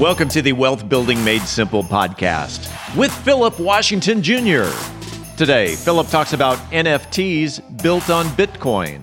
Welcome to the Wealth Building Made Simple podcast with Philip Washington Jr. Today, Philip talks about NFTs built on Bitcoin.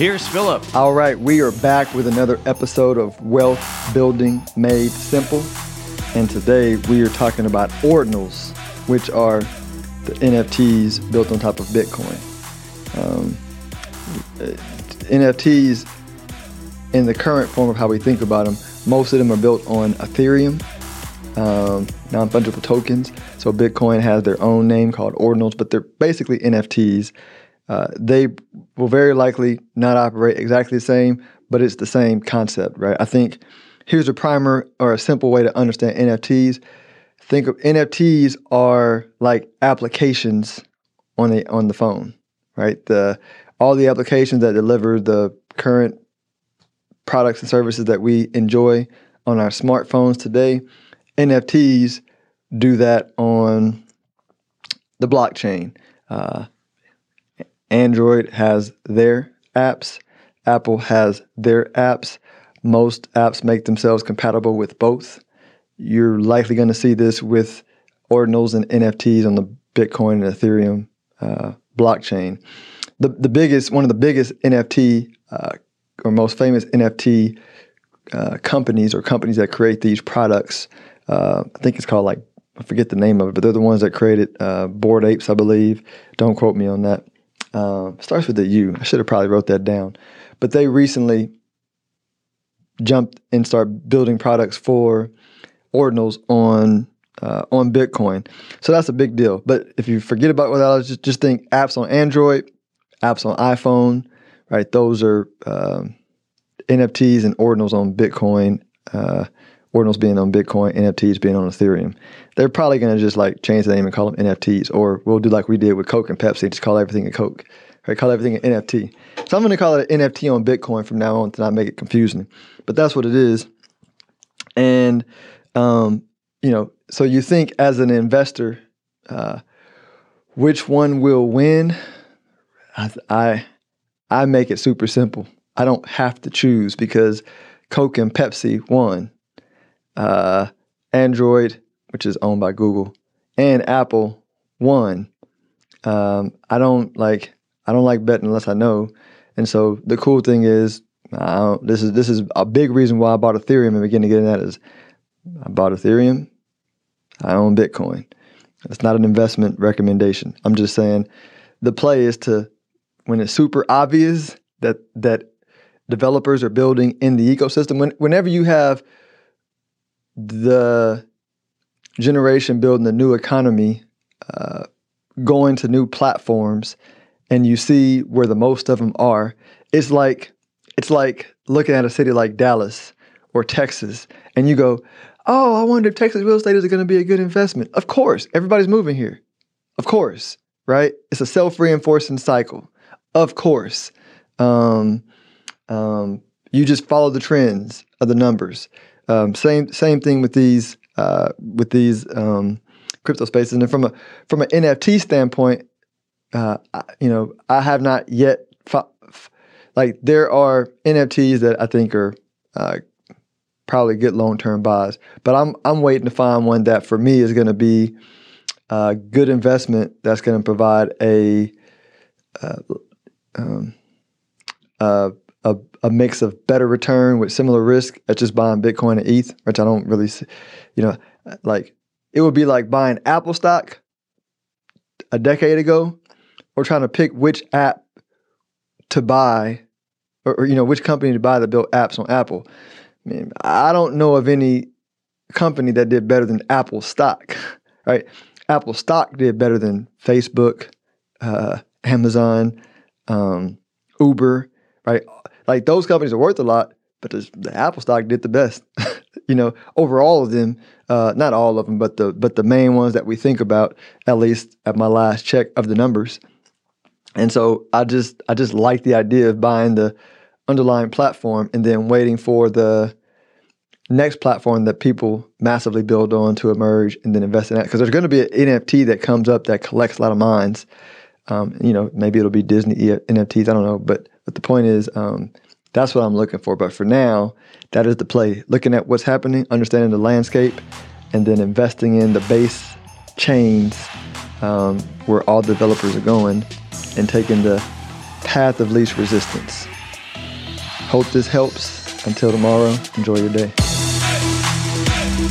Here's Philip. All right, we are back with another episode of Wealth Building Made Simple. And today we are talking about ordinals, which are the NFTs built on top of Bitcoin. Um, NFTs, in the current form of how we think about them, most of them are built on Ethereum, um, non fungible tokens. So Bitcoin has their own name called ordinals, but they're basically NFTs uh, they will very likely not operate exactly the same, but it's the same concept, right? I think here's a primer or a simple way to understand NFTs. Think of NFTs are like applications on the on the phone, right? The all the applications that deliver the current products and services that we enjoy on our smartphones today, NFTs do that on the blockchain. Uh, Android has their apps, Apple has their apps. Most apps make themselves compatible with both. You're likely going to see this with ordinals and NFTs on the Bitcoin and Ethereum uh, blockchain. The, the biggest, one of the biggest NFT uh, or most famous NFT uh, companies or companies that create these products, uh, I think it's called like, I forget the name of it, but they're the ones that created uh, Bored Apes, I believe. Don't quote me on that. Um, starts with a U. I should have probably wrote that down. But they recently jumped and started building products for ordinals on uh, on Bitcoin. So that's a big deal. But if you forget about what that was, just, just think apps on Android, apps on iPhone, right? Those are um, NFTs and ordinals on Bitcoin. Uh, ordinals being on Bitcoin, NFTs being on Ethereum. They're probably going to just like change the name and call them NFTs, or we'll do like we did with Coke and Pepsi, just call everything a Coke, right? Call everything an NFT. So I'm going to call it an NFT on Bitcoin from now on to not make it confusing, but that's what it is. And um, you know, so you think as an investor, uh, which one will win? I, I I make it super simple. I don't have to choose because Coke and Pepsi won uh, Android, which is owned by Google, and Apple won. Um, I don't like I don't like betting unless I know. And so the cool thing is, this is this is a big reason why I bought Ethereum and begin to get in that is I bought Ethereum. I own Bitcoin. It's not an investment recommendation. I'm just saying the play is to when it's super obvious that that developers are building in the ecosystem. When, whenever you have the generation building the new economy, uh, going to new platforms, and you see where the most of them are, it's like it's like looking at a city like Dallas or Texas, and you go, "Oh, I wonder if Texas real estate is going to be a good investment." Of course, everybody's moving here. Of course, right? It's a self-reinforcing cycle. Of course, um, um, you just follow the trends of the numbers. Um, same same thing with these uh, with these um, crypto spaces. And from a from an NFT standpoint, uh, I, you know, I have not yet f- like there are NFTs that I think are uh, probably good long term buys, but I'm I'm waiting to find one that for me is going to be a good investment that's going to provide a uh, um, uh, a, a mix of better return with similar risk at just buying Bitcoin and ETH, which I don't really, see, you know, like it would be like buying Apple stock a decade ago, or trying to pick which app to buy, or, or you know which company to buy that built apps on Apple. I mean, I don't know of any company that did better than Apple stock, right? Apple stock did better than Facebook, uh, Amazon, um, Uber, right? Like those companies are worth a lot, but the, the Apple stock did the best. you know, over all of them, uh, not all of them, but the but the main ones that we think about, at least at my last check of the numbers. And so I just I just like the idea of buying the underlying platform and then waiting for the next platform that people massively build on to emerge and then invest in that. Because there's going to be an NFT that comes up that collects a lot of minds. Um, you know, maybe it'll be Disney NFTs. I don't know, but but the point is, um, that's what I'm looking for. But for now, that is the play. Looking at what's happening, understanding the landscape, and then investing in the base chains um, where all developers are going, and taking the path of least resistance. Hope this helps. Until tomorrow, enjoy your day.